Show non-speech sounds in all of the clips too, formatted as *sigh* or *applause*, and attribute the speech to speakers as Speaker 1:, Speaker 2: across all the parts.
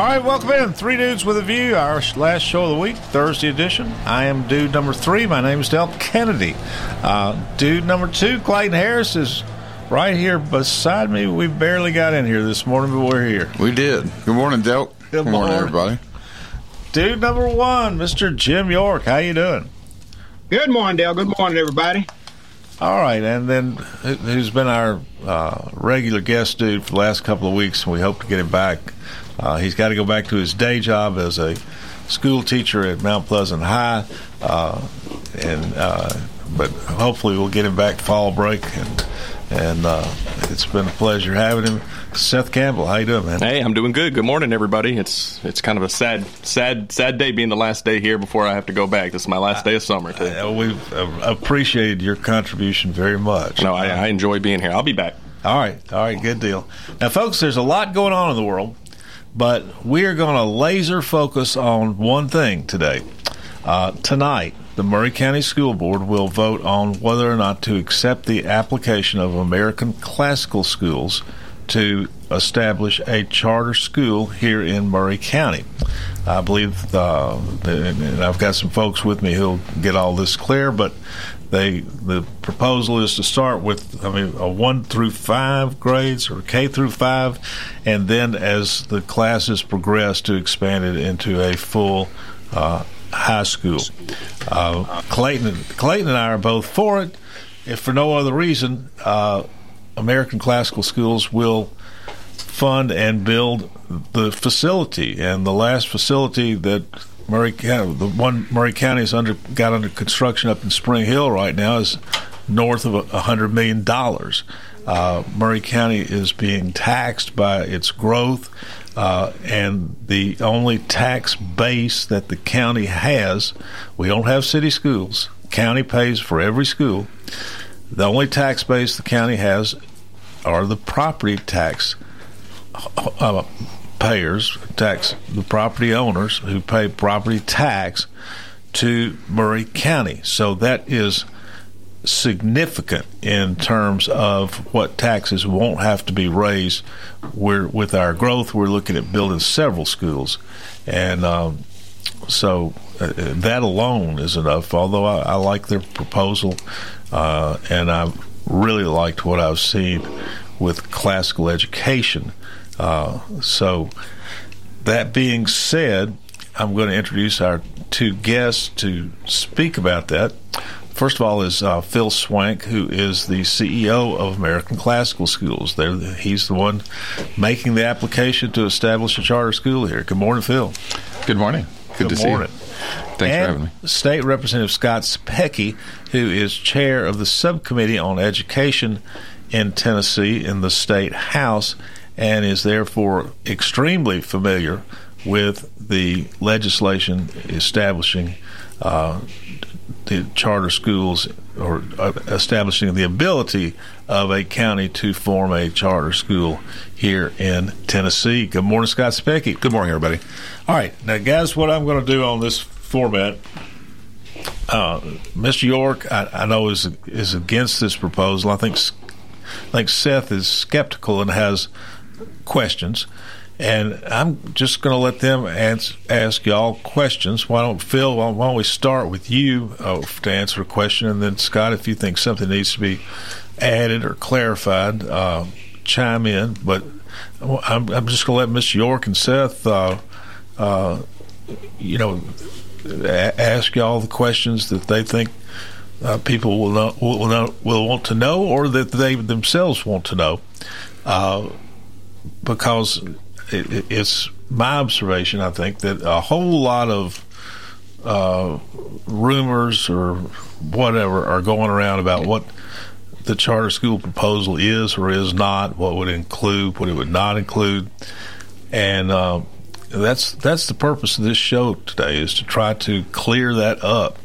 Speaker 1: All right, welcome in. Three Dudes with a View, our last show of the week, Thursday edition. I am dude number three. My name is Del Kennedy. Uh, dude number two, Clayton Harris, is right here beside me. We barely got in here this morning, but we're here.
Speaker 2: We did. Good morning, Del.
Speaker 1: Good
Speaker 2: morning,
Speaker 1: morning.
Speaker 2: everybody.
Speaker 1: Dude number one, Mr. Jim York. How you doing?
Speaker 3: Good morning, Dale. Good morning, everybody.
Speaker 1: All right, and then who- who's been our uh, regular guest dude for the last couple of weeks, and we hope to get him back. Uh, he's got to go back to his day job as a school teacher at Mount Pleasant High, uh, and uh, but hopefully we'll get him back fall break, and and uh, it's been a pleasure having him. Seth Campbell, how you doing, man?
Speaker 4: Hey, I'm doing good. Good morning, everybody. It's it's kind of a sad, sad, sad day being the last day here before I have to go back. This is my last day of summer. Too.
Speaker 1: Uh, we've uh, appreciated your contribution very much.
Speaker 4: No, I, I enjoy being here. I'll be back.
Speaker 1: All right, all right, good deal. Now, folks, there's a lot going on in the world, but we are going to laser focus on one thing today. Uh, tonight, the Maury County School Board will vote on whether or not to accept the application of American Classical Schools to establish a charter school here in Maury County. I believe, uh, I've got some folks with me who'll get all this clear, but they the proposal is to start with I mean a one through five grades or K through five, and then as the classes progress to expand it into a full uh, high school. Uh, Clayton Clayton and I are both for it. If for no other reason, uh, American Classical Schools will fund and build the facility. And the last facility that Maury County, the one Maury County is under got under construction up in Spring Hill right now is north of hundred million dollars. Uh, Maury County is being taxed by its growth, uh, and the only tax base that the county has, we don't have city schools. County pays for every school. The only tax base the county has are the property tax uh, payers, tax the property owners who pay property tax to Maury County. So that is significant in terms of what taxes won't have to be raised. We're with our growth, we're looking at building several schools, and um, so uh, that alone is enough. Although I, I like their proposal, uh, and I've really liked what I've seen with classical education. Uh, so, that being said, I'm going to introduce our two guests to speak about that. First of all, is uh, Phil Swank, who is the CEO of American Classical Schools. They're, he's the one making the application to establish a charter school here. Good morning, Phil.
Speaker 2: Good morning. Good, to
Speaker 1: morning.
Speaker 2: see you. Thanks
Speaker 1: and
Speaker 2: for having me.
Speaker 1: State Representative Scott Cepicky, who is chair of the subcommittee on education in Tennessee in the state house, and is therefore extremely familiar with the legislation establishing uh, the charter schools or uh, establishing the ability of a county to form a charter school here in Tennessee. Good morning, Scott Cepicky.
Speaker 2: Good morning, everybody.
Speaker 1: All right, now, guys, what I'm going to do on this format, uh, Mr. York, I, I know is is against this proposal. I think I think Seth is skeptical and has questions, and I'm just going to let them ans- ask y'all questions. Why don't Phil? Why don't we start with you uh, to answer a question, and then Scott, if you think something needs to be added or clarified, uh, chime in. But I'm, I'm just going to let Mr. York and Seth. Uh, uh, you know, a- ask y'all the questions that they think uh, people will will will want to know, or that they themselves want to know, uh, because it, it, it's my observation. I think that a whole lot of uh, rumors or whatever are going around about what the charter school proposal is or is not, what would include, what it would not include, and uh, that's that's the purpose of this show today is to try to clear that up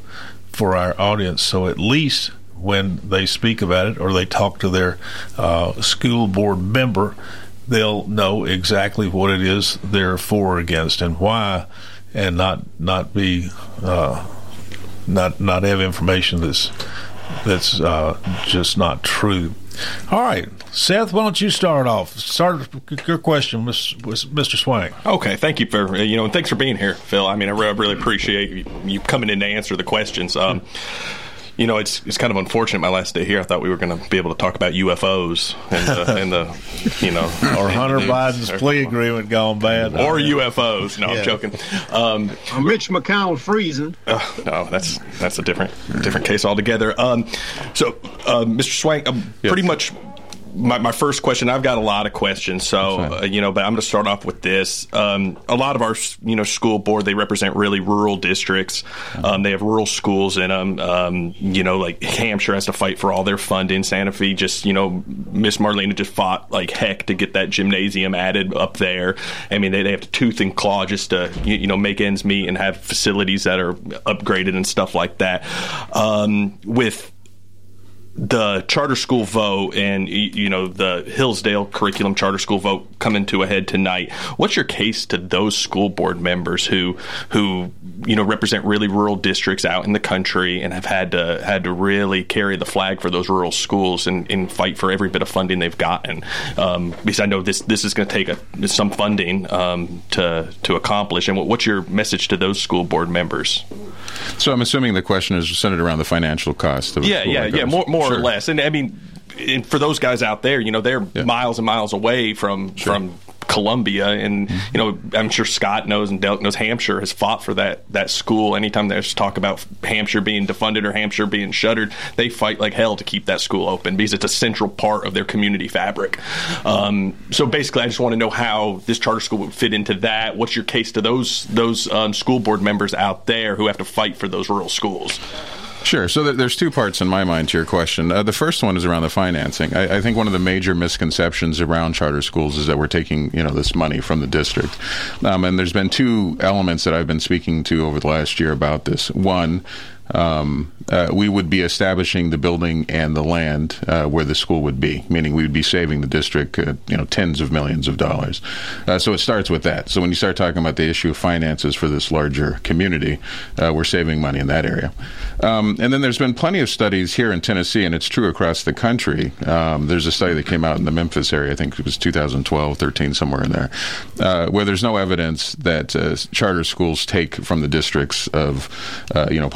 Speaker 1: for our audience, so at least when they speak about it or they talk to their uh, school board member, they'll know exactly what it is they're for or against and why, and not not be uh, not not have information that's that's uh, just not true. All right, Seth, why don't you start off? Start your question, Mr. Swank.
Speaker 4: Okay, thank you for you know, and thanks for being here, Phil. I mean, I really appreciate you coming in to answer the questions. Um, you know, it's it's kind of unfortunate. My last day here, I thought we were going to be able to talk about UFOs and the, and the you know, *laughs*
Speaker 1: or Hunter Biden's plea agreement gone bad,
Speaker 4: or UFOs. No, yeah. I'm joking. Um,
Speaker 3: Mitch McConnell freezing.
Speaker 4: Uh, no, that's that's a different different case altogether. Um, so, uh, Mr. Swank, um, yes. pretty much my, my first question. I've got a lot of questions, so uh, you know, but I'm going to start off with this. Um, a lot of our you know school board they represent really rural districts. Um, they have rural schools in them. Um, you know, like Hampshire has to fight for all their funding. Santa Fe just you know Miss Marlena just fought like heck to get that gymnasium added up there. I mean, they, they have to tooth and claw just to you, you know make ends meet and have facilities that are upgraded and stuff like that. Um, with the charter school vote and you know the Hillsdale curriculum charter school vote coming to a head tonight. What's your case to those school board members who who you know represent really rural districts out in the country and have had to had to really carry the flag for those rural schools and, and fight for every bit of funding they've gotten? Um, because I know this this is going to take a, some funding um, to to accomplish. And what's your message to those school board members?
Speaker 2: So I'm assuming the question is centered around the financial cost.
Speaker 4: of Yeah, yeah, yeah, more more sure. or less. And I mean, and for those guys out there, you know, they're yeah. miles and miles away from sure. from Columbia, and mm-hmm. you know, I'm sure Scott knows and Delk knows Hampshire has fought for that that school. Anytime there's talk about Hampshire being defunded or Hampshire being shuttered, they fight like hell to keep that school open because it's a central part of their community fabric. Um, so basically, I just want to know how this charter school would fit into that. What's your case to those those um, school board members out there who have to fight for those rural schools?
Speaker 2: Sure. So there's two parts in my mind to your question. Uh, the first one is around the financing. I, I, think one of the major misconceptions around charter schools is that we're taking you know this money from the district, um, and there's been two elements that I've been speaking to over the last year about this. One um, uh, we would be establishing the building and the land uh, where the school would be, meaning we would be saving the district, uh, you know, tens of millions of dollars. Uh, so it starts with that. So when you start talking about the issue of finances for this larger community, uh, we're saving money in that area. Um, and then there's been plenty of studies here in Tennessee, and it's true across the country. Um, there's a study that came out in the Memphis area, I think it was 2012, 13, somewhere in there, uh, where there's no evidence that charter schools take from the districts of, you know,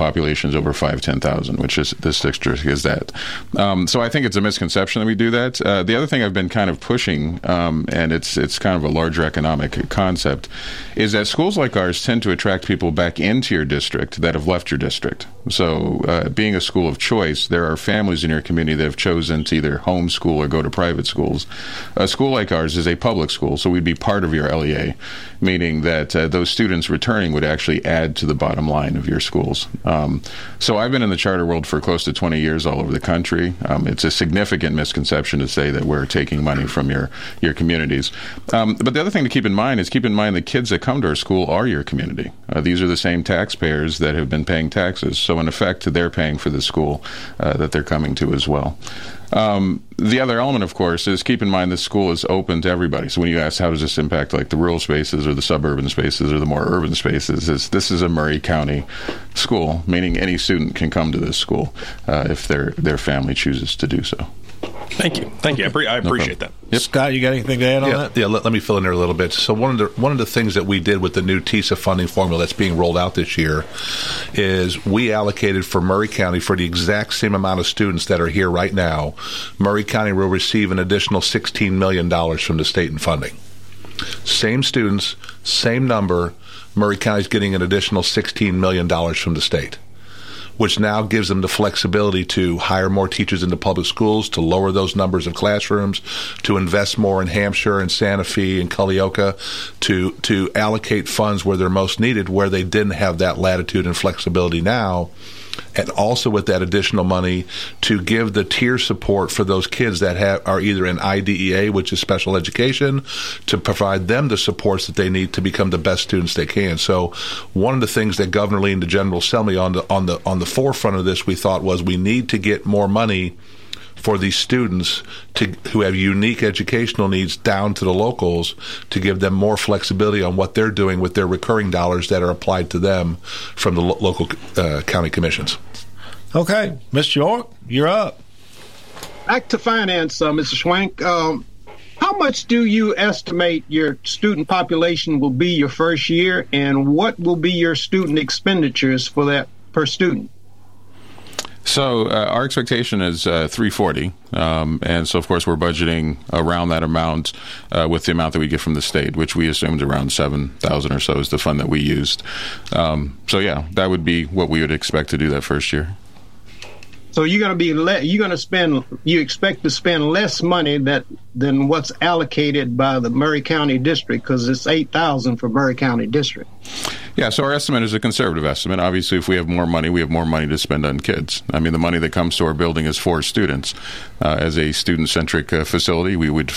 Speaker 2: over five, ten thousand, which is this district is that. Um, so I think it's a misconception that we do that. Uh, the other thing I've been kind of pushing, um, and it's it's kind of a larger economic concept, is that schools like ours tend to attract people back into your district that have left your district. So, uh, being a school of choice, there are families in your community that have chosen to either homeschool or go to private schools. A school like ours is a public school, so we'd be part of your LEA, meaning that uh, those students returning would actually add to the bottom line of your schools. Um, so, I've been in the charter world for close to 20 years all over the country. Um, it's a significant misconception to say that we're taking money from your, your communities. Um, but the other thing to keep in mind is keep in mind the kids that come to our school are your community. Uh, these are the same taxpayers that have been paying taxes. So, in effect, they're paying for the school uh, that they're coming to as well. Um, the other element, of course, is keep in mind this school is open to everybody. So when you ask how does this impact like the rural spaces or the suburban spaces or the more urban spaces, is this is a Maury County school, meaning any student can come to this school uh, if their their family chooses to do so.
Speaker 4: Thank you, thank you. I, pre- I appreciate that.
Speaker 1: Yep. Scott, you got anything to add on
Speaker 5: yeah,
Speaker 1: that?
Speaker 5: Yeah, let, let, me fill in there a little bit. So one of the one of the things that we did with the new TISA funding formula that's being rolled out this year is we allocated for Maury County for the exact same amount of students that are here right now. Maury County will receive an additional sixteen million dollars from the state in funding. Same students, same number. Maury County is getting an additional sixteen million dollars from the state which now gives them the flexibility to hire more teachers into public schools, to lower those numbers of classrooms, to invest more in Hampshire and Santa Fe and Culleoka, to to allocate funds where they're most needed, where they didn't have that latitude and flexibility now and also with that additional money to give the tier support for those kids that have, are either in IDEA, which is special education, to provide them the supports that they need to become the best students they can. So, one of the things that Governor Lee and the General Assembly on the on the on the forefront of this, we thought was we need to get more money for these students to, who have unique educational needs down to the locals to give them more flexibility on what they're doing with their recurring dollars that are applied to them from the lo- local uh, county commissions.
Speaker 1: Okay, Mr. York, you're up.
Speaker 3: Back to finance, uh, Mr. Schwank. Um, how much do you estimate your student population will be your first year, and what will be your student expenditures for that per student?
Speaker 2: So uh, our expectation is uh, 340, um, and so of course we're budgeting around that amount uh, with the amount that we get from the state, which we assumed around 7,000 or so is the fund that we used. Um, so yeah, that would be what we would expect to do that first year.
Speaker 3: So you're going to be le- you're going to spend you expect to spend less money that than what's allocated by the Maury County District because it's eight thousand for Maury County District.
Speaker 2: Yeah, so our estimate is a conservative estimate. Obviously, if we have more money, we have more money to spend on kids. I mean, the money that comes to our building is for students. Uh, as a student centric uh, facility, we would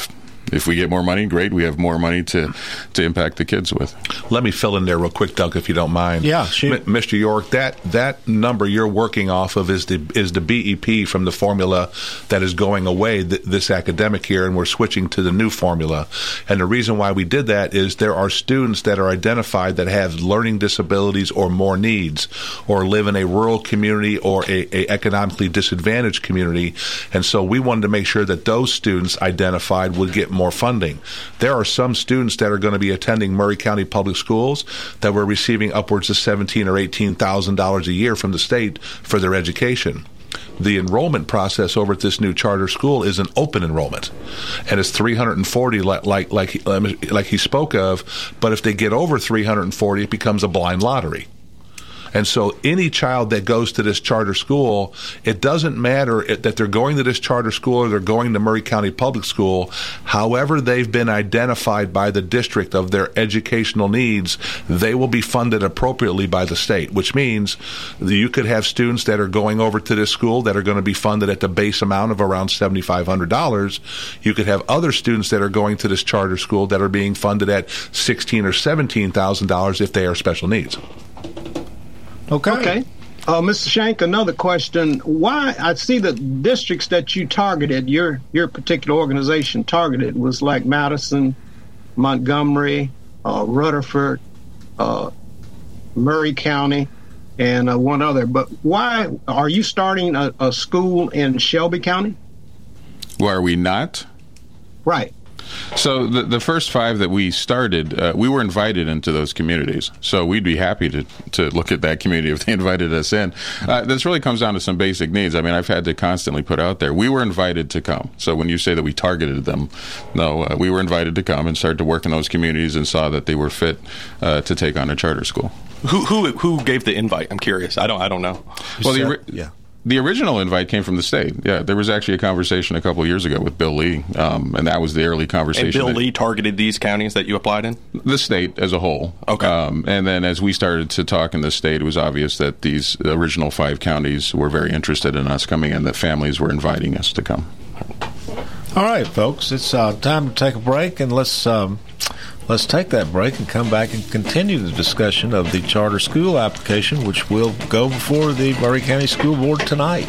Speaker 2: if we get more money, great. We have more money to to impact the kids with.
Speaker 5: Let me fill in there real quick, Doug, if you don't mind.
Speaker 1: Yeah, sure.
Speaker 5: M- Mr. York, that that number you're working off of is the is the BEP from the formula that is going away th- this academic year, and we're switching to the new formula. And the reason why we did that is there are students that are identified that have learning disabilities or more needs, or live in a rural community or a, a economically disadvantaged community, and so we wanted to make sure that those students identified would get more funding. There are some students that are going to be attending Maury County Public Schools that were receiving upwards of seventeen or eighteen thousand dollars a year from the state for their education the enrollment process over at this new charter school is an open enrollment, and it's 340 like like like like he spoke of. But if they get over 340, it becomes a blind lottery. And so, any child that goes to this charter school, it doesn't matter that they're going to this charter school or they're going to Maury County Public School. However, they've been identified by the district of their educational needs, they will be funded appropriately by the state, which means you could have students that are going over to this school that are going to be funded at the base amount of around $7,500. You could have other students that are going to this charter school that are being funded at $16,000 or $17,000 if they are special needs.
Speaker 1: Okay.
Speaker 3: Okay. Uh, Mr. Shank, another question. Why I see the districts that you targeted, your your particular organization targeted was like Madison, Montgomery, uh, Rutherford, uh, Maury County, and uh, one other. But why are you starting a, a school in Shelby County?
Speaker 2: Why are we not?
Speaker 3: Right.
Speaker 2: So the the first five that we started, uh, we were invited into those communities. So we'd be happy to to look at that community if they *laughs* invited us in. Uh, this really comes down to some basic needs. I mean, I've had to constantly put out there. We were invited to come. So when you say that we targeted them, no, uh, we were invited to come and start to work in those communities and saw that they were fit uh, to take on a charter school.
Speaker 4: Who who who gave the invite? I'm curious. I don't I don't know.
Speaker 2: Well, the,
Speaker 5: yeah.
Speaker 2: The original invite came from the state. Yeah, there was actually a conversation a couple of years ago with Bill Lee, um, and that was the early conversation.
Speaker 4: And Bill
Speaker 2: that-
Speaker 4: Lee targeted these counties that you applied in.
Speaker 2: the state as a whole.
Speaker 4: Okay.
Speaker 2: Um, and then as we started to talk in the state, it was obvious that these original five counties were very interested in us coming in, that families were inviting us to come.
Speaker 1: All right, folks, it's uh, time to take a break, and let's um, let's take that break and come back and continue the discussion of the charter school application, which will go before the Maury County School Board tonight.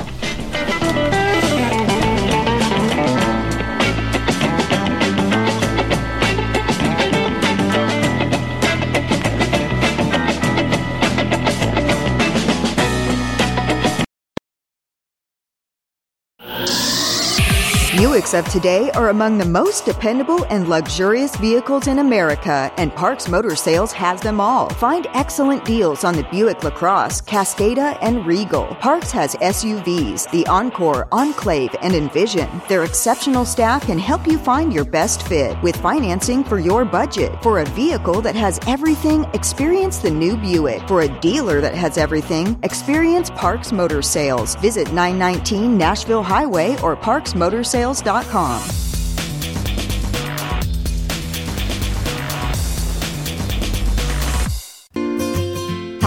Speaker 6: Of today are among the most dependable and luxurious vehicles in America, and Parks Motor Sales has them all. Find excellent deals on the Buick LaCrosse, Cascada, and Regal. Parks has SUVs, the Encore, Enclave, and Envision. Their exceptional staff can help you find your best fit with financing for your budget. For a vehicle that has everything, experience the new Buick. For a dealer that has everything, experience Parks Motor Sales. Visit 919 Nashville Highway or parksmotorsales.com com.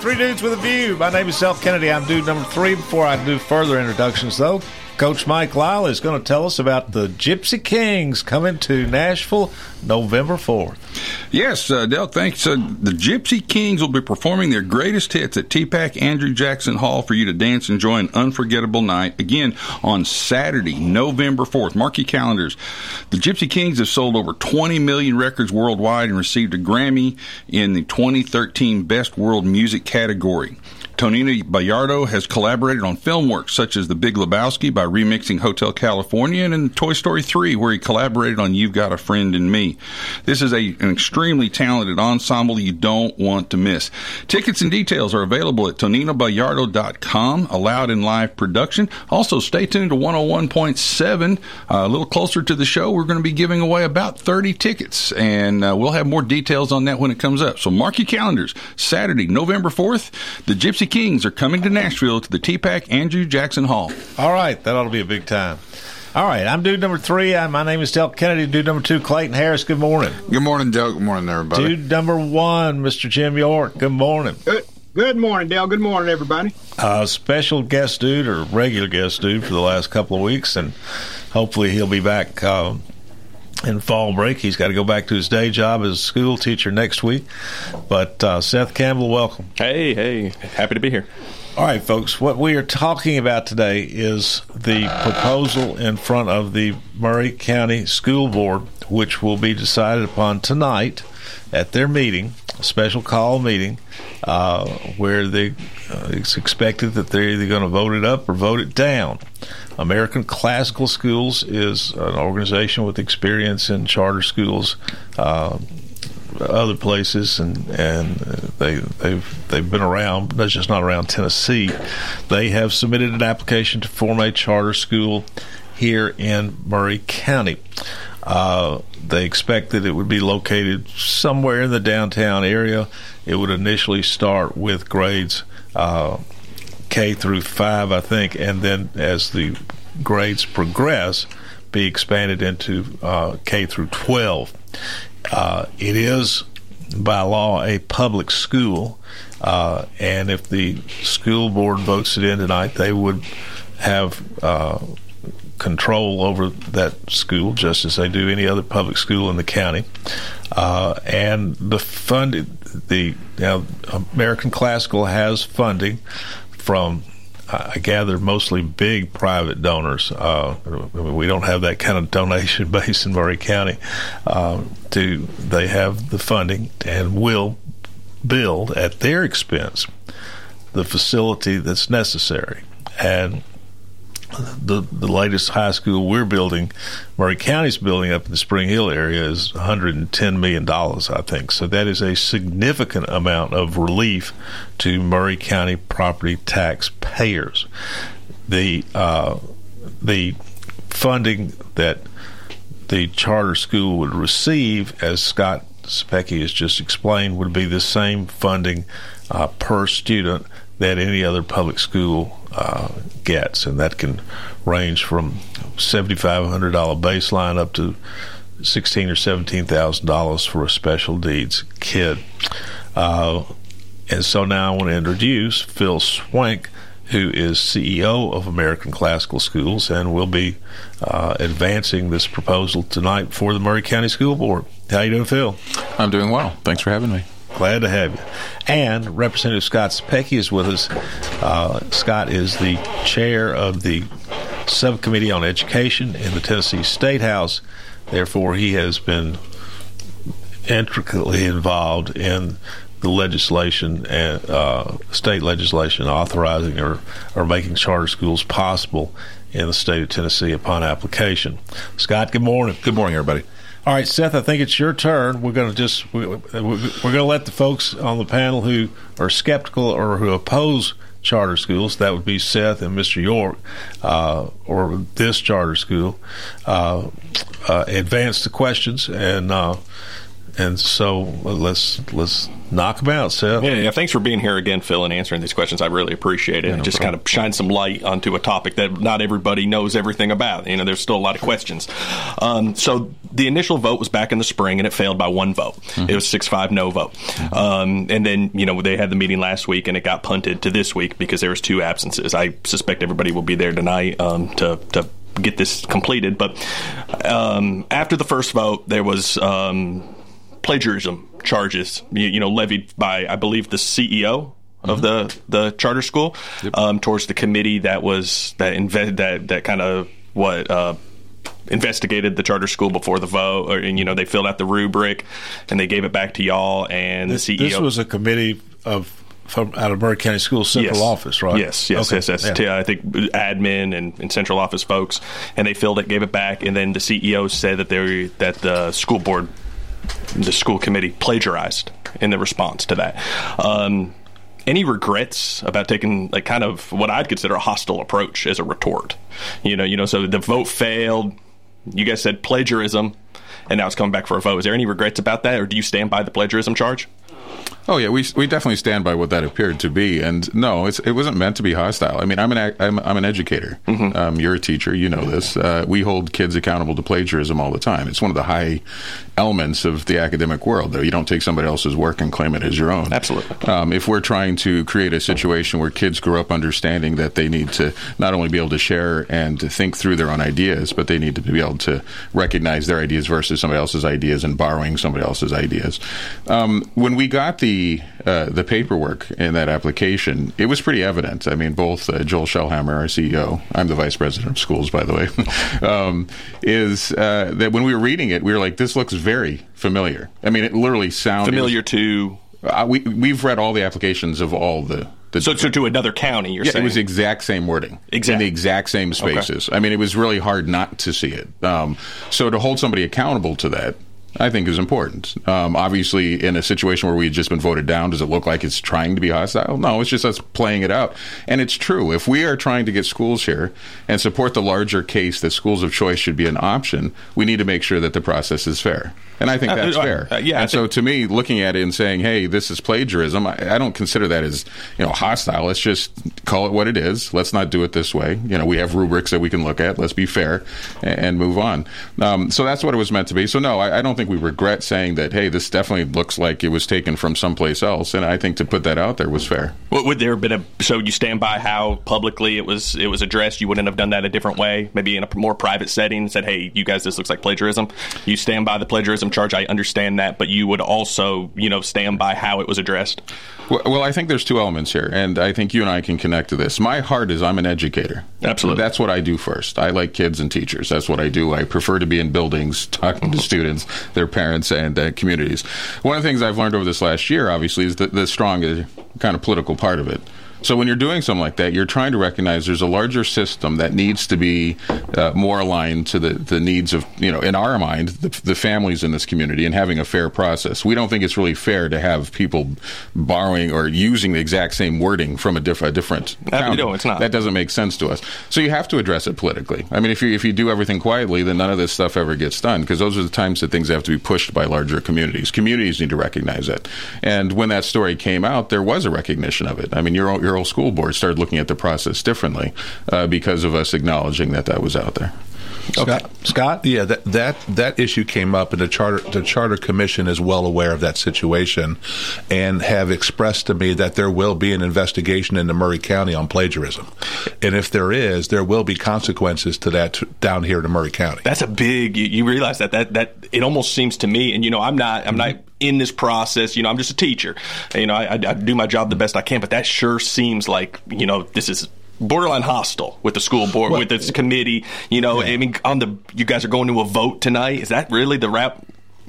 Speaker 1: Three dudes with a view. My name is Self Kennedy. I'm dude number three. Before I do further introductions, though, Coach Mike Lyle is going to tell us about the Gipsy Kings coming to Nashville November 4th.
Speaker 7: Yes, uh, Dale, thanks. Uh, the Gipsy Kings will be performing their greatest hits at TPAC Andrew Jackson Hall for you to dance and enjoy an unforgettable night. Again, on Saturday, November 4th. Mark your calendars. The Gipsy Kings have sold over 20 million records worldwide and received a Grammy in the 2013 Best World Music category. Tonino Baliardo has collaborated on film works such as The Big Lebowski by remixing Hotel California and in Toy Story 3 where he collaborated on You've Got a Friend in Me. This is a, an extremely talented ensemble you don't want to miss. Tickets and details are available at toninobayardo.com, allowed in live production. Also, stay tuned to 101.7. Uh, a little closer to the show, we're going to be giving away about 30 tickets, and uh, we'll have more details on that when it comes up. So mark your calendars. Saturday, November 4th, the Gypsy Kings are coming to Nashville to the TPAC Andrew Jackson Hall.
Speaker 1: All right, that ought to be a big time. All right, I'm dude number three. I, my name is Del Kennedy. Dude number two, Clayton Harris. Good morning.
Speaker 8: Good morning, Del. Good morning, everybody.
Speaker 1: Dude number one, Mr. Jim York. Good morning.
Speaker 3: Good, good morning, Dale. Good morning, everybody.
Speaker 1: Uh, special guest dude or regular guest dude for the last couple of weeks, and hopefully he'll be back uh, in fall break. He's got to go back to his day job as a school teacher next week. But uh, Seth Campbell, welcome.
Speaker 4: Hey, hey, happy to be here.
Speaker 1: All right, folks, what we are talking about today is the proposal in front of the Maury County School Board, which will be decided upon tonight at their meeting, a special call meeting, uh, where they, uh, it's expected that they're either going to vote it up or vote it down. American Classical Schools is an organization with experience in charter schools. Uh, other places, and and they they've they've been around. That's just not around Tennessee. They have submitted an application to form a charter school here in Maury County. Uh, they expect that it would be located somewhere in the downtown area. It would initially start with grades uh, K through five, I think, and then as the grades progress, be expanded into uh, K through twelve. Uh, it is by law a public school, uh, and if the school board votes it in tonight, they would have uh, control over that school just as they do any other public school in the county. Uh, and the funding, the American Classical has funding from I gather mostly big private donors. Uh, we don't have that kind of donation *laughs* base in Maury County. Uh, to they have the funding and will build at their expense the facility that's necessary. And the the latest high school we're building, Maury County's building up in the Spring Hill area is 110 million dollars, I think. So that is a significant amount of relief to Maury County property taxpayers. The uh, the funding that the charter school would receive, as Scott Cepicky has just explained, would be the same funding uh, per student that any other public school uh, gets, and that can range from seventy five hundred dollar baseline up to sixteen or seventeen thousand dollars for a special needs kid. Uh, and so now I want to introduce Phil Swank, who is CEO of American Classical Schools, and will be uh, advancing this proposal tonight for the Maury County School Board. How you doing, Phil?
Speaker 2: I'm doing well. Thanks for having me.
Speaker 1: Glad to have you. And Representative Scott Cepicky is with us. Uh, Scott is the chair of the Subcommittee on Education in the Tennessee State House. Therefore, he has been intricately involved in the legislation and uh, state legislation authorizing or, or making charter schools possible in the state of Tennessee upon application. Scott, good morning.
Speaker 5: Good morning, everybody.
Speaker 1: All right, Seth, I think it's your turn. We're going to just we, are going to let the folks on the panel who are skeptical or who oppose charter schools, that would be Seth and Mr. York, uh, or this charter school, uh, uh, advance the questions and uh, And so let's let's knock them out, Seth.
Speaker 4: Yeah, yeah, thanks for being here again, Phil, and answering these questions. I really appreciate it.
Speaker 1: Yeah, no
Speaker 4: just
Speaker 1: problem.
Speaker 4: kind of shines some light onto a topic that not everybody knows everything about. You know, there's still a lot of questions. Um, so the initial vote was back in the spring, and it failed by one vote. It was six five no vote. Um, and then you know they had the meeting last week, and it got punted to this week because there was two absences. I suspect everybody will be there tonight um, to to get this completed. But um, after the first vote, there was. Plagiarism charges, you, you know, levied by I believe the CEO of the the charter school um, towards the committee that was that inve- that that kind of what. Uh, investigated the charter school before the vote or, and you know they filled out the rubric and they gave it back to y'all and
Speaker 1: This,
Speaker 4: the CEO
Speaker 1: this was a committee of from out of Maury County Schools Central
Speaker 4: Yes.
Speaker 1: Office, right?
Speaker 4: Yes, yes,
Speaker 1: Okay.
Speaker 4: yes, yes.
Speaker 1: Yeah.
Speaker 4: T- I think admin and, and central office folks, and they filled it, gave it back, and then the CEO said that they that the school board, the school committee plagiarized in the response to that. Um, any regrets about taking like kind of what I'd consider a hostile approach as a retort? You know, you know, so the vote failed. You guys said plagiarism, and now it's coming back for a vote. Is there any regrets about that, or do you stand by the plagiarism charge?
Speaker 2: Oh yeah, we we definitely stand by what that appeared to be, and no, it's, it wasn't meant to be hostile. I mean, I'm an I'm, I'm an educator. Um, you're a teacher, you know this. Uh, we hold kids accountable to plagiarism all the time. It's one of the high elements of the academic world. Though you don't take somebody else's work and claim it as your own.
Speaker 4: Absolutely.
Speaker 2: Um, if we're trying to create a situation where kids grow up understanding that they need to not only be able to share and to think through their own ideas, but they need to be able to recognize their ideas versus somebody else's ideas and borrowing somebody else's ideas. Um, when we got the uh, the paperwork in that application, it was pretty evident. I mean, both uh, Joel Shellhammer, our CEO, I'm the vice president of schools, by the way, *laughs* um, is uh, that when we were reading it, we were like, this looks very familiar. I mean, it literally sounds
Speaker 4: Familiar to.
Speaker 2: Uh, we we've read all the applications of all the. the
Speaker 4: So, so to another county, you're
Speaker 2: yeah,
Speaker 4: saying
Speaker 2: it was the exact same wording,
Speaker 4: Exactly.
Speaker 2: in the exact same
Speaker 4: Okay.
Speaker 2: spaces. I mean, it was really hard not to see it. Um, so to hold somebody accountable to that, I think is important. Um, obviously, in a situation where we had just been voted down, does it look like it's trying to be hostile? No, it's just us playing it out. And it's true. If we are trying to get schools here and support the larger case that schools of choice should be an option, we need to make sure that the process is fair. And I think
Speaker 4: Uh,
Speaker 2: that's
Speaker 4: uh,
Speaker 2: fair.
Speaker 4: uh, yeah,
Speaker 2: And so to me, looking at it and saying, "Hey, this is plagiarism," I, I don't consider that as you know hostile. Let's just call it what it is. Let's not do it this way. You know, we have rubrics that we can look at. Let's be fair and, and move on. Um, so that's what it was meant to be. So no, I, I don't think we regret saying that. Hey, this definitely looks like it was taken from someplace else, and I think to put that out there was fair.
Speaker 4: Would, would there have been a so you stand by how publicly it was it was addressed? You wouldn't have done that a different way, maybe in a more private setting. Said, "Hey, you guys, this looks like plagiarism." You stand by the plagiarism charge. I understand that, but you would also, you know, stand by how it was addressed.
Speaker 2: Well, well, I think there's two elements here, and I think you and I can connect to this. My heart is I'm an educator.
Speaker 4: Absolutely.
Speaker 2: That's what I do first. I like kids and teachers. That's what I do. I prefer to be in buildings *laughs* talking to students, their parents, and uh, communities. One of the things I've learned over this last year, obviously, is the, the strong uh, kind of political part of it. So when you're doing something like that, you're trying to recognize there's a larger system that needs to be uh, more aligned to the, the needs of, you know, in our mind, the, the families in this community and having a fair process. We don't think it's really fair to have people borrowing or using the exact same wording from a, diff- a different
Speaker 4: Uh,
Speaker 2: county.
Speaker 4: no, it's not.
Speaker 2: That doesn't make sense to us. So you have to address it politically. I mean, if you if you do everything quietly, then none of this stuff ever gets done because those are the times that things have to be pushed by larger communities. Communities need to recognize it. And when that story came out, there was a recognition of it. I mean, your old, your school board started looking at the process differently uh, because of us acknowledging that that was out there.
Speaker 1: Scott, Scott,
Speaker 5: yeah, that that that issue came up, and the charter the charter commission is well aware of that situation, and have expressed to me that there will be an investigation into Maury County on plagiarism, and if there is, there will be consequences to that t- down here in Maury County.
Speaker 4: That's a big. You, you realize that that that it almost seems to me, and you know, I'm not. I'm not in this process. You know, I'm just a teacher. You know, I, I, I do my job the best I can, but that sure seems like you know this is borderline hostile with the school board, with this committee. You know, I mean, on the you guys are going to a vote tonight. Is that really the rap?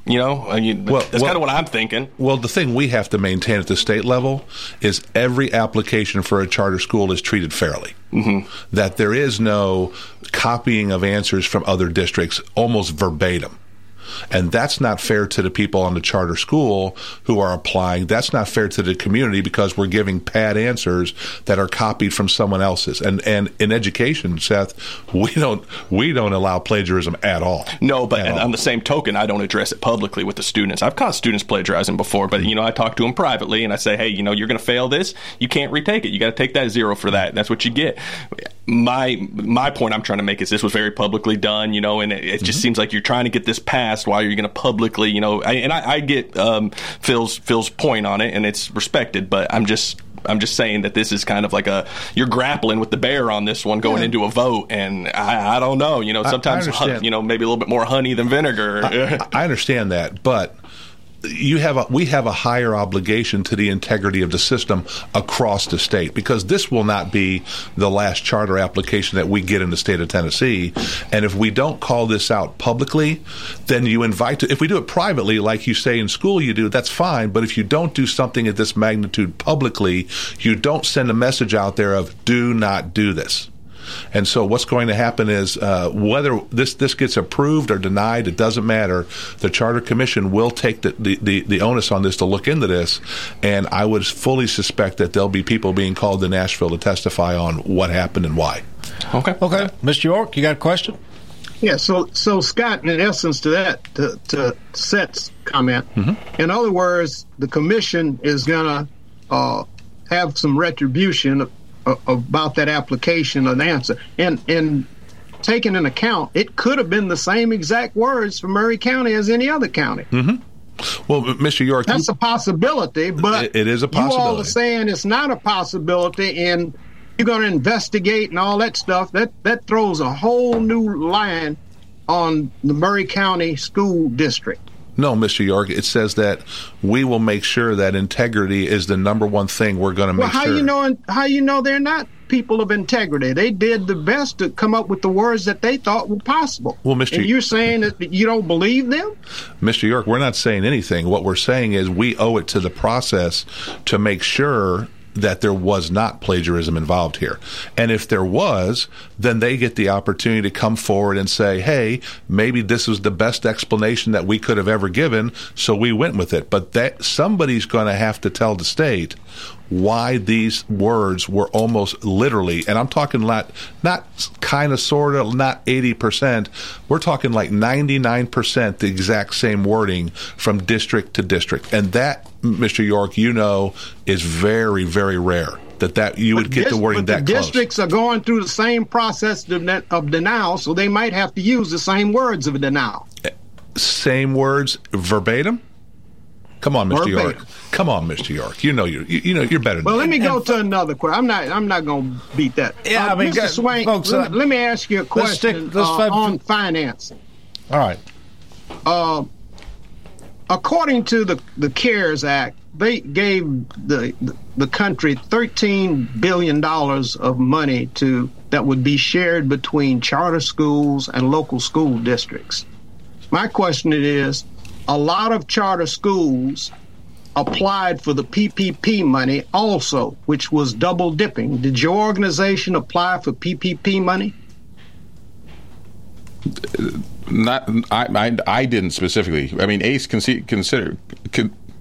Speaker 4: You know, I mean,
Speaker 5: Well,
Speaker 4: that's
Speaker 5: well-
Speaker 4: kind of what I'm thinking.
Speaker 5: Well, the thing we have to maintain at the state level is every application for a charter school is treated fairly. Mm-hmm. That there is no copying of answers from other districts almost verbatim. And that's not fair to the people on the charter school who are applying. That's not fair to the community because we're giving pad answers that are copied from someone else's. And and in education, Seth, we don't we don't allow plagiarism at all.
Speaker 4: No, but on the same token, I don't address it publicly with the students. I've caught students plagiarizing before, but you know, I talk to them privately and I say, hey, you know, you're going to fail this. You can't retake it. You got to take that zero for that. That's what you get. My my point I'm trying to make is this was very publicly done, you know, and it, it just mm-hmm. seems like you're trying to get this passed while you're going to publicly, you know, I, and I, I get um, Phil's Phil's point on it, and it's respected, but I'm just I'm just saying that this is kind of like a you're grappling with the bear on this one going yeah. into a vote, and I, I, don't know. You know, sometimes you know maybe a little bit more honey than vinegar.
Speaker 5: I, I understand that, but you have a, we have a higher obligation to the integrity of the system across the state because this will not be the last charter application that we get in the state of Tennessee. And if we don't call this out publicly, then you invite to, if we do it privately, like you say in school you do, that's fine. But if you don't do something at this magnitude publicly, you don't send a message out there of do not do this. And so what's going to happen is uh, whether this this gets approved or denied, it doesn't matter. The Charter Commission will take the, the, the, the onus on this to look into this, and I would fully suspect that there'll be people being called to Nashville to testify on what happened and why.
Speaker 1: Okay. Okay. Mr. York, you got a question?
Speaker 3: Yeah, so so Scott, in essence, to that, to, to Seth's comment, mm-hmm. in other words, the commission is going to uh, have some retribution about that application an answer. And and taking into account, it could have been the same exact words for Maury County as any other county.
Speaker 5: Mm-hmm. Well, Mr. York,
Speaker 3: that's
Speaker 5: you,
Speaker 3: a possibility, but
Speaker 5: it, it is a possibility.
Speaker 3: You all are saying it's not a possibility, and you're going to investigate and all that stuff. That that throws a whole new line on the Maury County School District.
Speaker 5: No, Mr. York. It says that we will make sure that integrity is the number one thing we're going to
Speaker 3: well,
Speaker 5: make
Speaker 3: how
Speaker 5: sure.
Speaker 3: you know? How you know they're not people of integrity? They did the best to come up with the words that they thought were possible.
Speaker 5: Well, Mr.
Speaker 3: And you're saying that you don't believe them,
Speaker 5: Mr. York. We're not saying anything. What we're saying is we owe it to the process to make sure that there was not plagiarism involved here. And if there was, then they get the opportunity to come forward and say, hey, maybe this was the best explanation that we could have ever given, so we went with it. But that somebody's going to have to tell the state why these words were almost literally, and I'm talking not not kind of sort of not 80%, we're talking like 99% the exact same wording from district to district. And that, Mr. York, you know, is very, very rare that that you would get the wording
Speaker 3: that
Speaker 5: the
Speaker 3: districts are going through the same process of denial, so they might have to use the same words of denial.
Speaker 5: Same words verbatim. Come on, Mr. York. Come on, Mr. York. You know you you know you're better.
Speaker 3: Well,
Speaker 5: let
Speaker 3: me go to another question. I'm not I'm not going to beat that.
Speaker 1: Yeah, uh, I mean,
Speaker 3: Mr. Swank,
Speaker 1: folks,
Speaker 3: let,
Speaker 1: uh,
Speaker 3: let, me ask you a question let's stick, let's uh, on financing.
Speaker 1: All right.
Speaker 3: Uh, according to the the CARES Act, they gave the the country 13 billion dollars of money to that would be shared between charter schools and local school districts. My question is a lot of charter schools applied for the PPP money also, which was double dipping. Did your organization apply for PPP money?
Speaker 2: Not, I, I, I didn't specifically. I mean, ACE consider,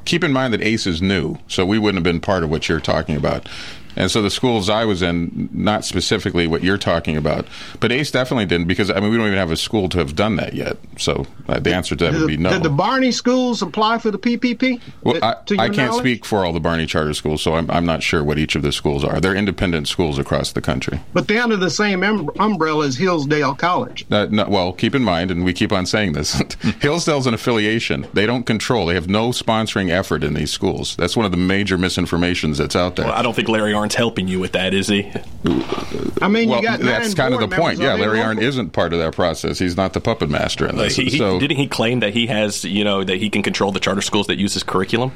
Speaker 2: keep in mind that ACE is new, so we wouldn't have been part of what you're talking about. And so the schools I was in, not specifically what you're talking about, but ACE definitely didn't because I mean we don't even have a school to have done that yet. So uh, the answer to that
Speaker 3: did
Speaker 2: would be no.
Speaker 3: Did the Barney schools apply for the PPP?
Speaker 2: Well, I, I, can't knowledge? speak for all the Barney charter schools, so I'm, I'm not sure what each of the schools are. They're independent schools across the country.
Speaker 3: But they're under the same um, umbrella as Hillsdale College.
Speaker 2: Uh, no, well, keep in mind, and we keep on saying this, *laughs* Hillsdale's an affiliation. They don't control. They have no sponsoring effort in these schools. That's one of the major misinformations that's out there.
Speaker 4: Well, I don't think Larry Arnn's helping you with that, is he?
Speaker 3: I mean,
Speaker 2: well,
Speaker 3: that's
Speaker 2: kind of the point. Yeah, Larry Arnn isn't part of that process. He's not the puppet master in this.
Speaker 4: He,
Speaker 2: so,
Speaker 4: didn't he claim that he has, you know, that he can control the charter schools that use his curriculum?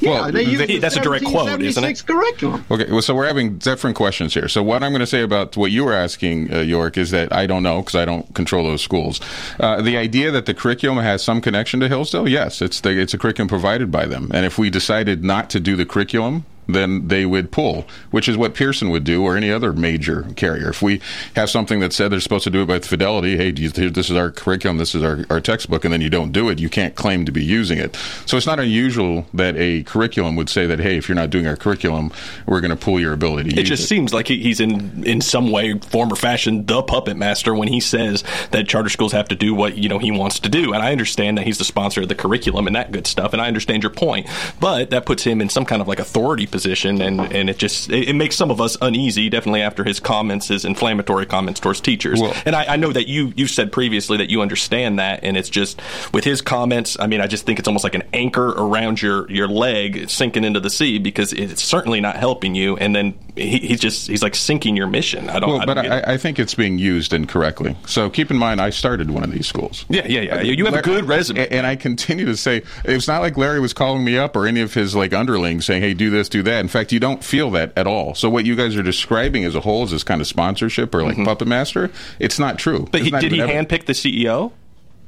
Speaker 3: Yeah, well, they
Speaker 4: that's a direct quote, isn't it?
Speaker 3: Curriculum.
Speaker 2: Okay, well, so we're having different questions here. So what I'm going to say about what you were asking, uh, York, is that I don't know because I don't control those schools. Uh, the idea that the curriculum has some connection to Hillsdale, yes, it's the, it's a curriculum provided by them, and if we decided not to do the curriculum, then they would pull, which is what Pearson would do or any other major carrier. If we have something that said they're supposed to do it by fidelity, hey, you, this is our curriculum, this is our, our textbook, and then you don't do it, you can't claim to be using it. So it's not unusual that a curriculum would say that, hey, if you're not doing our curriculum, we're going to pull your ability to
Speaker 4: it just
Speaker 2: it.
Speaker 4: seems like he's in in some way, form or fashion, the puppet master when he says that charter schools have to do what you know he wants to do. And I understand that he's the sponsor of the curriculum and that good stuff, and I understand your point. But that puts him in some kind of like authority position, and and it just it, it makes some of us uneasy. Definitely after his comments, his inflammatory comments towards teachers. and I, I know that you you said previously that you understand that, and it's just with his comments. I mean, I just think it's almost like an anchor around your your leg sinking into the sea because it's certainly not helping you. And then he, he's just he's like sinking your mission. I don't.
Speaker 2: Well,
Speaker 4: I
Speaker 2: but
Speaker 4: don't get.
Speaker 2: I, I think it's being used incorrectly. So keep in mind, I started one of these schools.
Speaker 4: Yeah, yeah, yeah. You have a good resume,
Speaker 2: and I continue to say it's not like Larry was calling me up or any of his like underlings saying, "Hey, do this, do that." In fact, you don't feel that at all. So what you guys are describing as a whole is this kind of sponsorship or like puppet master. It's not true.
Speaker 4: Mm-hmm. But he,
Speaker 2: not
Speaker 4: did he
Speaker 2: ever-
Speaker 4: handpick the CEO?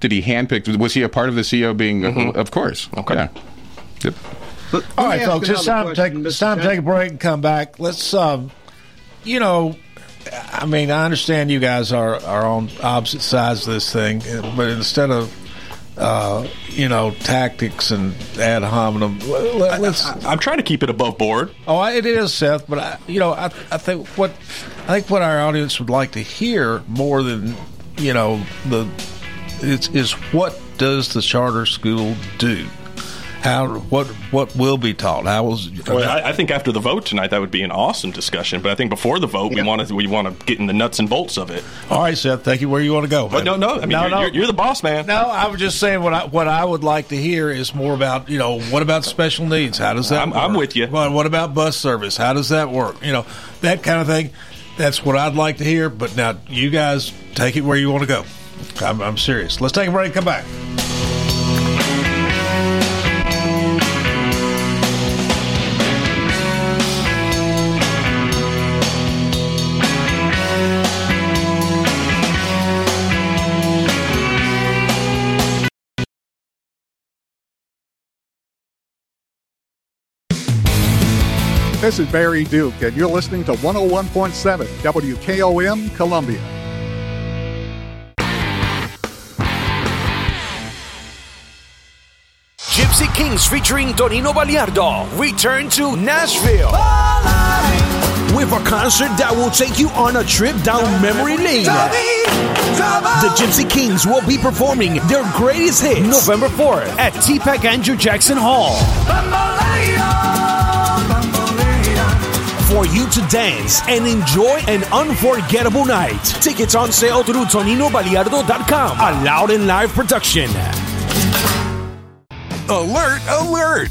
Speaker 2: Did he handpick? Was he a part of the CEO being?
Speaker 4: Mhm.
Speaker 2: Of course. Okay. Yeah. Yep.
Speaker 1: All right, folks, it's time to take it's time to take a break and come back. Let's, um, you know, I mean, I understand you guys are are on opposite sides of this thing, but instead of uh, you know tactics and ad hominem, let, us
Speaker 4: I'm trying to keep it above board.
Speaker 1: Oh, it is, Seth. But I, you know, I, I think what I think what our audience would like to hear more than you know the is, is what does the charter school do? How what what will be taught? How was
Speaker 4: Well, I, I think after the vote tonight, that would be an awesome discussion. But I think before the vote, we want to we want to get in the nuts and bolts of it.
Speaker 1: All right, Seth. Thank you. Where you want to go?
Speaker 4: But no, no. I mean, you're, You're, you're the boss, man.
Speaker 1: No, I was just saying what I what I would like to hear is more about you know what about special needs? How does that?
Speaker 4: I'm-
Speaker 1: work?
Speaker 4: I'm with you.
Speaker 1: What, what about bus service? How does that work? You know that kind of thing. That's what I'd like to hear. But now you guys take it where you want to go. I'm, I'm serious. Let's take a break. and Come back.
Speaker 9: This is Barry Duke, and you're listening to 101.7 WKOM Columbia.
Speaker 10: Gipsy Kings featuring Tonino Baliardo return to Nashville with a concert that will take you on a trip down memory lane. The Gipsy Kings will be performing their greatest hits November 4th at TPAC Andrew Jackson Hall. You to dance and enjoy an unforgettable night. Tickets on sale through ToninoBaliardo.com. A loud and live production.
Speaker 11: Alert, alert!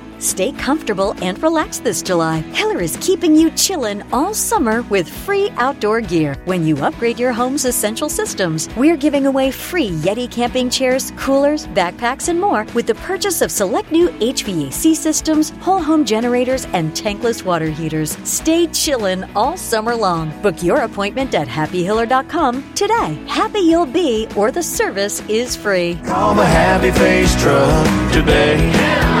Speaker 12: Stay comfortable and relax this July. Hiller is keeping you chillin' all summer with free outdoor gear when you upgrade your home's essential systems. We're giving away free Yeti camping chairs, coolers, backpacks, and more with the purchase of select new HVAC systems, whole home generators, and tankless water heaters. Stay chillin' all summer long. Book your appointment at happyhiller.com today. Happy you'll be, or the service is free.
Speaker 13: Call the Happy Face Truck today.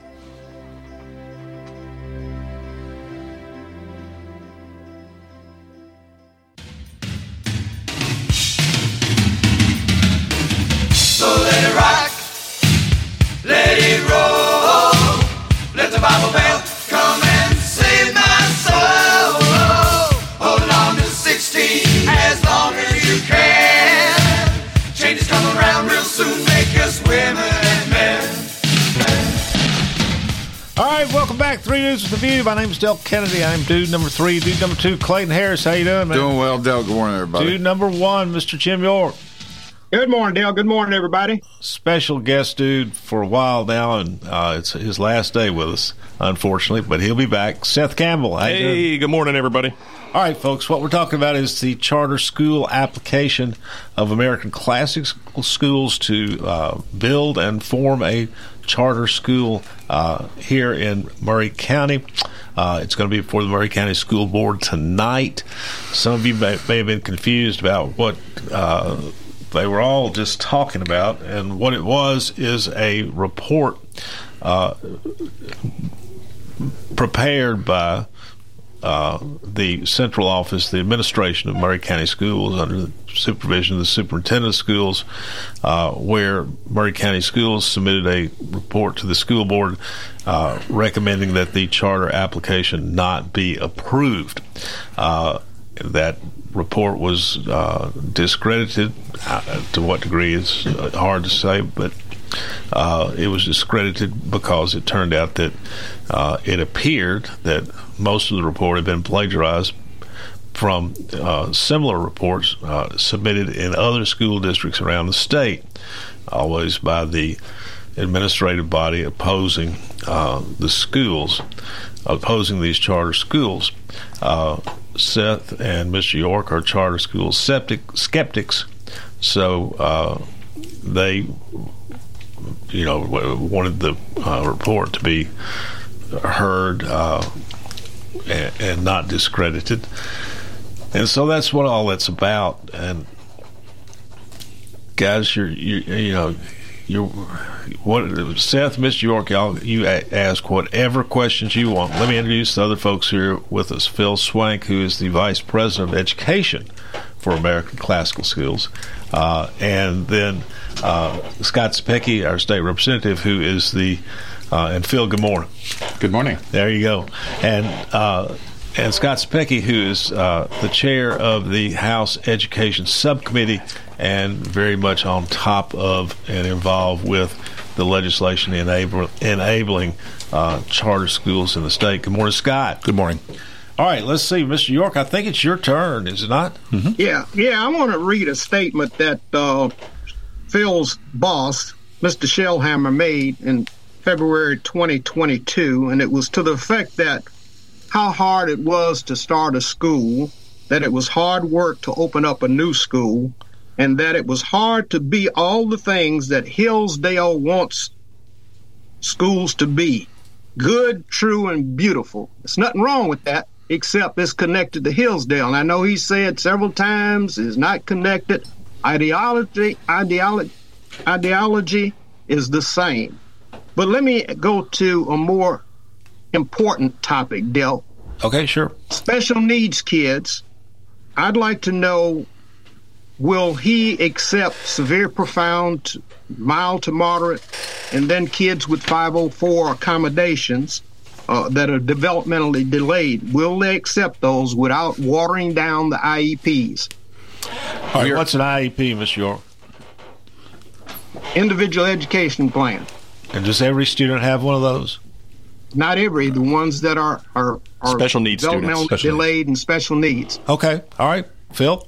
Speaker 1: News with the View. My name is Del Kennedy. I'm dude number three. Dude number two, Clayton Harris. How you doing, man?
Speaker 8: Doing well, Del. Good morning, everybody.
Speaker 1: Dude number one, Mr. Jim York.
Speaker 3: Good morning, Dale. Good morning, everybody.
Speaker 1: Special guest dude for a while now, and uh, it's his last day with us, unfortunately, but he'll be back. Seth Campbell.
Speaker 4: hey, good morning, everybody.
Speaker 1: All right, folks, what we're talking about is the charter school application of American Classic Schools to uh, build and form a charter school uh, here in Maury County. Uh, it's going to be before the Maury County School Board tonight. Some of you may, may have been confused about what uh, they were all just talking about, and what it was is a report uh, prepared by uh, the central office, the administration of Maury County Schools, under the supervision of the superintendent of schools, uh, where Maury County Schools submitted a report to the school board uh, recommending that the charter application not be approved. Uh, that report was uh, discredited. to what degree is hard to say, but it was discredited because it turned out that it appeared that most of the report had been plagiarized from uh, similar reports uh, submitted in other school districts around the state, always by the administrative body opposing uh, the schools, opposing these charter schools. Uh, Seth and Mr. York are charter school septic, skeptics, so uh, they, you know, wanted the uh, report to be heard and, and not discredited. And so that's what all that's about. And guys, you're, you you know, you what Seth, Mr. York, y'all, you ask whatever questions you want. Let me introduce the other folks here with us. Phil Swank, who is the Vice President of Education for American Classical Schools, uh, and then uh, Scott Cepicky, our state representative, who is the uh, and Phil. Good morning.
Speaker 2: Good morning.
Speaker 1: There you go. And uh, and Scott Cepicky, who is uh, the chair of the House Education Subcommittee and very much on top of and involved with the legislation enable, enabling uh, charter schools in the state. Good morning, Scott.
Speaker 5: Good morning.
Speaker 1: All right, let's see, Mr. York. I think it's your turn, is it not?
Speaker 3: Mm-hmm. Yeah, yeah. I want to read a statement that uh, Phil's boss, Mr. Shellhammer, made in February 2022, and it was to the effect that how hard it was to start a school, that it was hard work to open up a new school, and that it was hard to be all the things that Hillsdale wants schools to be good, true, and beautiful. There's nothing wrong with that, except it's connected to Hillsdale. And I know he said several times it's not connected. Ideology, ideology, ideology is the same. But let me go to a more important topic, Del.
Speaker 1: Okay, sure.
Speaker 3: Special needs kids. I'd like to know will he accept severe, profound, mild to moderate, and then kids with 504 accommodations uh, that are developmentally delayed? Will they accept those without watering down the IEPs?
Speaker 1: All right, what's an IEP, Ms. York?
Speaker 3: Individual education plan.
Speaker 1: And does every student have one of those?
Speaker 3: Not every. The ones that are are, are
Speaker 4: special needs
Speaker 3: developmental
Speaker 4: students.
Speaker 3: delayed and special needs.
Speaker 1: Okay. All right. Phil.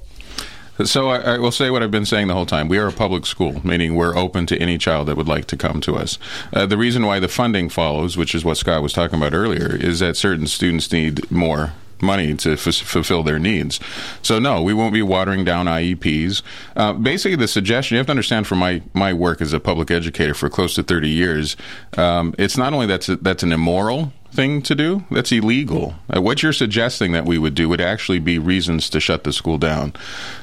Speaker 2: So I, I, will say what I've been saying the whole time. We are a public school, meaning we're open to any child that would like to come to us. Uh, the reason why the funding follows, which is what Scott was talking about earlier, is that certain students need more money to f- fulfill their needs. So no, we won't be watering down IEPs. Uh, basically, the suggestion you have to understand from my my work as a public educator for close to thirty years, um, it's not only that's a, that's an immoral thing to do. That's illegal. Uh, what you're suggesting that we would do would actually be reasons to shut the school down.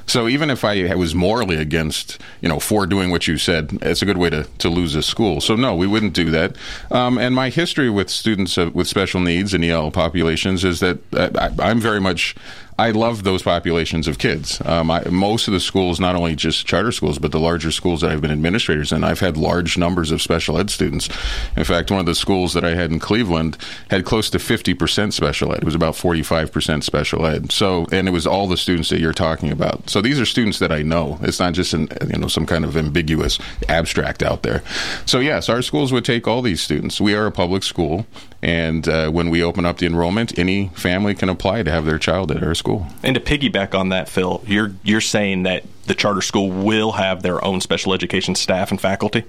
Speaker 2: So even if I was morally against, you know, for doing what you said, it's a good way to, to lose a school. So no, we wouldn't do that. Um, and my history with students with special needs and EL populations is that uh, I, I'm very much I love those populations of kids. Um, I, most of the schools, not only just charter schools, but the larger schools that I've been administrators in, I've had large numbers of special ed students. In fact, one of the schools that I had in Cleveland had close to 50% special ed. It was about 45% special ed. So, and it was all the students that you're talking about. So these are students that I know. It's not just an, you know some kind of ambiguous abstract out there. So yes, our schools would take all these students. We are a public school, and uh, when we open up the enrollment, any family can apply to have their child at our school school.
Speaker 4: And to piggyback on that, Phil, you're you're saying that the charter school will have their own special education staff and faculty.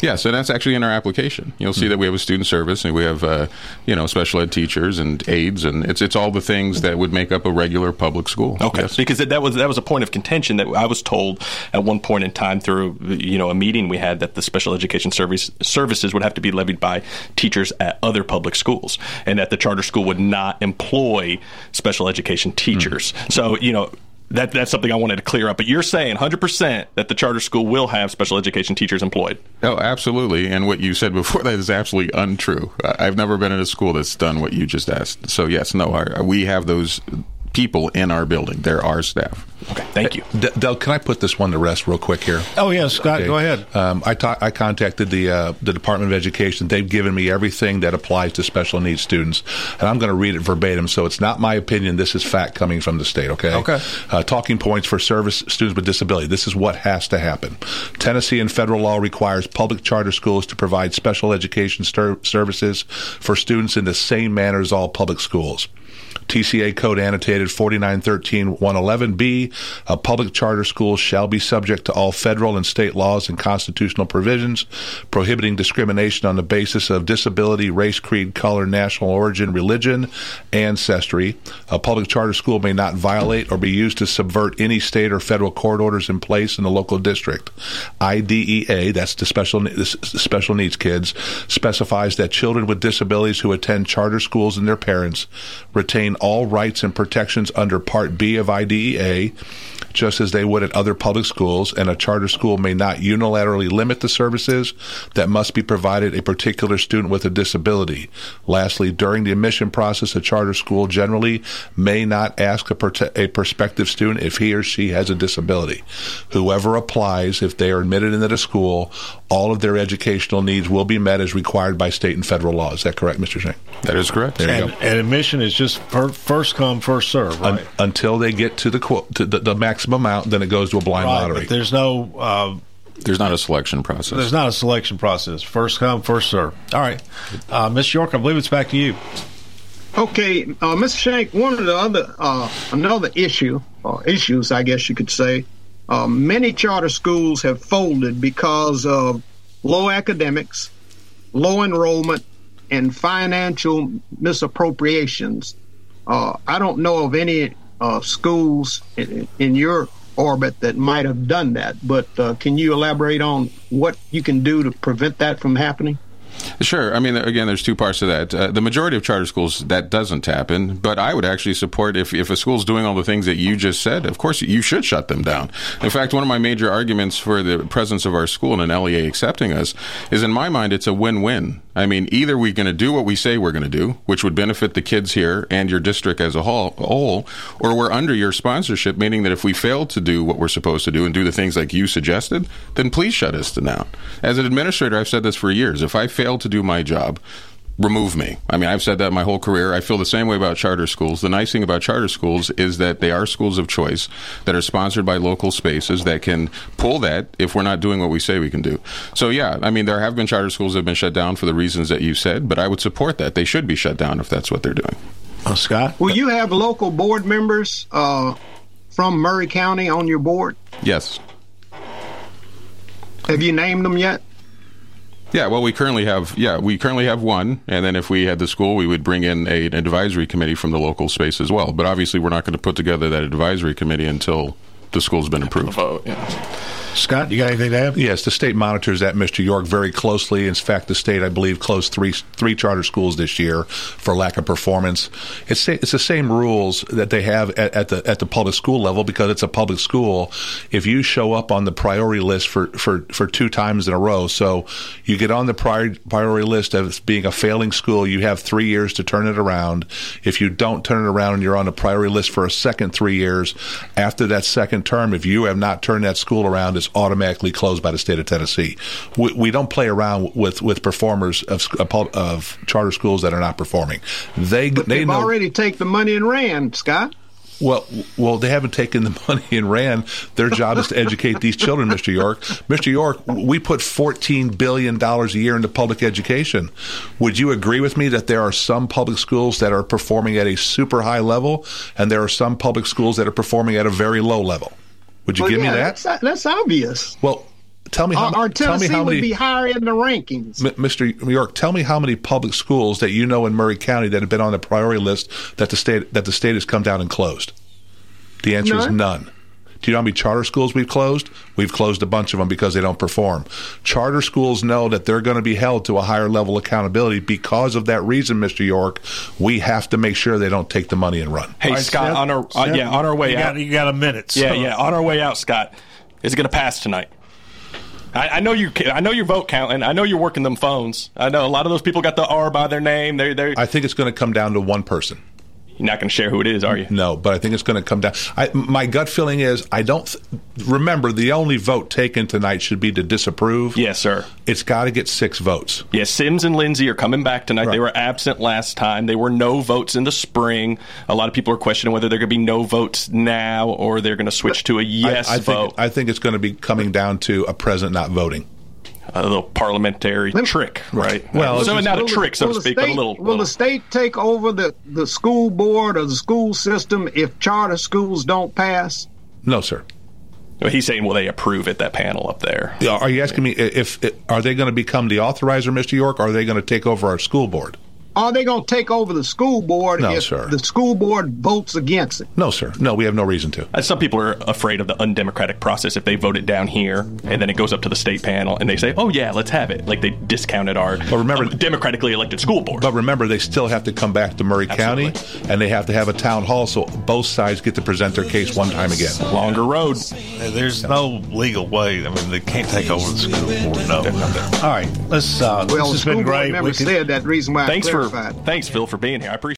Speaker 2: Yes, and that's actually in our application. You'll see mm-hmm. that we have a student service and we have, uh, you know, special ed teachers and aides, and it's it's all the things that would make up a regular public school.
Speaker 4: Okay,
Speaker 2: yes.
Speaker 4: because that was that was a point of contention that I was told at one point in time through you know a meeting we had that the special education service services would have to be levied by teachers at other public schools, and that the charter school would not employ special education teachers. Mm-hmm. So you know that that's something I wanted to clear up. But you're saying 100% that the charter school will have special education teachers employed.
Speaker 2: Oh, absolutely. And what you said before *laughs* that is absolutely untrue. I've never been in a school that's done what you just asked. So yes, no, our, we have those people in our building. They're our staff.
Speaker 4: Okay, thank you.
Speaker 5: D- Del, can I put this one to rest real quick here?
Speaker 1: Oh, yeah, Scott,
Speaker 5: Okay.
Speaker 1: go ahead.
Speaker 5: Um, I, ta- I contacted the uh, the Department of Education. They've given me everything that applies to special needs students, and I'm going to read it verbatim. So it's not my opinion. This is fact coming from the state. Okay.
Speaker 1: Okay.
Speaker 5: Uh, talking points for service students with disability. This is what has to happen. Tennessee and federal law requires public charter schools to provide special education stir- services for students in the same manner as all public schools. TCA Code annotated 4913-111B, a public charter school shall be subject to all federal and state laws and constitutional provisions prohibiting discrimination on the basis of disability, race, creed, color, national origin, religion, ancestry. A public charter school may not violate or be used to subvert any state or federal court orders in place in the local district. IDEA, that's the special the special needs kids, specifies that children with disabilities who attend charter schools and their parents retain all rights and protections under Part B of IDEA, just as they would at other public schools, and a charter school may not unilaterally limit the services that must be provided a particular student with a disability. Lastly, during the admission process, a charter school generally may not ask a, prote- a prospective student if he or she has a disability. Whoever applies, if they are admitted into the school, all of their educational needs will be met as required by state and federal law. Is that correct, Mr. Swank?
Speaker 2: That is correct.
Speaker 5: There you
Speaker 1: and,
Speaker 5: go.
Speaker 1: and admission is just per, first come, first serve, right?
Speaker 5: Un- until they get to the, quote, to the the maximum amount, then it goes to a blind
Speaker 1: right,
Speaker 5: lottery.
Speaker 1: But there's no. Uh,
Speaker 2: there's not a selection process.
Speaker 1: There's not a selection process. First come, first serve. All right, uh, Miss York, I believe it's back to you.
Speaker 3: Okay, uh, Mr. Swank. One of the other uh, another issue or issues, I guess you could say, uh, many charter schools have folded because of low academics, low enrollment, and financial misappropriations. Uh, I don't know of any uh, schools in, in, your orbit that might have done that, but uh, can you elaborate on what you can do to prevent that from happening?
Speaker 2: Sure. I mean, again, there's two parts to that. Uh, the majority of charter schools, that doesn't happen. But I would actually support if, if a school's doing all the things that you just said, of course, you should shut them down. In fact, one of my major arguments for the presence of our school and an LEA accepting us is, in my mind, it's a win win. I mean, either we're going to do what we say we're going to do, which would benefit the kids here and your district as a whole, or we're under your sponsorship, meaning that if we fail to do what we're supposed to do and do the things like you suggested, then please shut us down. As an administrator, I've said this for years. If I fail to do my job, remove me. I mean, I've said that my whole career. I feel the same way about charter schools. The nice thing about charter schools is that they are schools of choice that are sponsored by local spaces that can pull that if we're not doing what we say we can do. So, yeah, I mean, there have been charter schools that have been shut down for the reasons that you said, but I would support that. They should be shut down if that's what they're doing.
Speaker 1: Uh, Scott?
Speaker 3: Will you have local board members uh, from Maury County on your board?
Speaker 2: Yes.
Speaker 3: Have you named them yet?
Speaker 2: Yeah, well, we currently have yeah we currently have one, and then if we had the school, we would bring in a, an advisory committee from the local space as well. But obviously, we're not going to put together that advisory committee until the school's been approved.
Speaker 4: Vote, yeah.
Speaker 1: Scott, you got anything to add?
Speaker 5: Yes, the state monitors that, Mr. York, very closely. In fact, the state, I believe, closed three three charter schools this year for lack of performance. It's it's the same rules that they have at, at the at the public school level because it's a public school. If you show up on the priority list for, for, for two times in a row, so you get on the prior, priority list as being a failing school, you have three years to turn it around. If you don't turn it around and you're on the priority list for a second three years, after that second term, if you have not turned that school around, it's automatically closed by the state of Tennessee. We, we don't play around with, with performers of, of charter schools that are not performing. They
Speaker 3: but
Speaker 5: they know,
Speaker 3: already take the money and ran, Scott.
Speaker 5: Well, well, they haven't taken the *laughs* money and ran. Their job is to educate these children, Mr. York. Mr. York, we put fourteen billion dollars a year into public education. Would you agree with me that there are some public schools that are performing at a super high level, and there are some public schools that are performing at a very low level? Would you
Speaker 3: well,
Speaker 5: give
Speaker 3: yeah,
Speaker 5: me that?
Speaker 3: That's, that's obvious.
Speaker 5: Well, tell me how.
Speaker 3: Our, our
Speaker 5: tell me
Speaker 3: Tennessee
Speaker 5: how
Speaker 3: would be higher in the rankings.
Speaker 5: M- Mr. York, tell me how many public schools that you know in Maury County that have been on the priority list that the state that the state has come down and closed. The answer is
Speaker 3: None.
Speaker 5: none. Do you know how many charter schools we've closed? We've closed a bunch of them because they don't perform. Charter schools know that they're going to be held to a higher level of accountability because of that reason, Mr. York. We have to make sure they don't take the money and run.
Speaker 4: Hey,
Speaker 1: All right,
Speaker 4: Scott,
Speaker 1: Seth?
Speaker 4: on our uh, yeah on our way
Speaker 1: you
Speaker 4: out.
Speaker 1: Got, you got a minute.
Speaker 4: Yeah, yeah. On our way out, Scott, is it going to pass tonight? I, I know you. I know your vote counting. I know you're working them phones. I know a lot of those people got the R by their name. They're they're.
Speaker 5: I think it's going to come down to one person.
Speaker 4: You're not going to share who it is, are you?
Speaker 5: No, but I think it's going to come down. I, my gut feeling is I don't th- remember the only vote taken tonight should be to disapprove.
Speaker 4: Yes, sir.
Speaker 5: It's got to get six votes.
Speaker 4: Yes, Sims and Lindsay are coming back tonight. They were absent last time. There were no votes in the spring. A lot of people are questioning whether there are going to be no votes now or they're going to switch to a yes
Speaker 5: I, I
Speaker 4: vote.
Speaker 5: think I think it's going to be coming down to a president not voting.
Speaker 4: A little parliamentary trick, right?
Speaker 5: Well,
Speaker 4: so
Speaker 5: it's-
Speaker 4: not a trick, so to
Speaker 3: the
Speaker 4: speak, but a little.
Speaker 3: Will the uh, state take over the, the school board or the school system if charter schools don't pass?
Speaker 5: No, sir.
Speaker 4: He's saying, will they approve it? That panel up there.
Speaker 5: Yeah, Are you asking me if, if are they going to become the authorizer, Mr. York? Or are they going to take over our school board?
Speaker 3: Are they going to take over the school board
Speaker 5: No,
Speaker 3: if
Speaker 5: sir.
Speaker 3: the school board votes against it?
Speaker 5: No, sir. No, we have no reason to.
Speaker 4: Uh, Some people are afraid of the undemocratic process if they vote it down here and then it goes up to the state panel and they say, "Oh yeah, let's have it." Like they discounted our but remember, democratically elected school board.
Speaker 5: But remember, they still have to come back to Maury County, and they have to have a town hall, so both sides get to present their case one time again.
Speaker 4: Longer road.
Speaker 1: There's no legal way. I mean, they can't take over the school board. No. All right, let's. Uh,
Speaker 3: Well,
Speaker 1: this has been
Speaker 3: school board
Speaker 1: great.
Speaker 3: member
Speaker 1: We can-
Speaker 3: said that reason why
Speaker 4: Thanks
Speaker 3: I
Speaker 4: for thanks, Phil, for being here. I appreciate.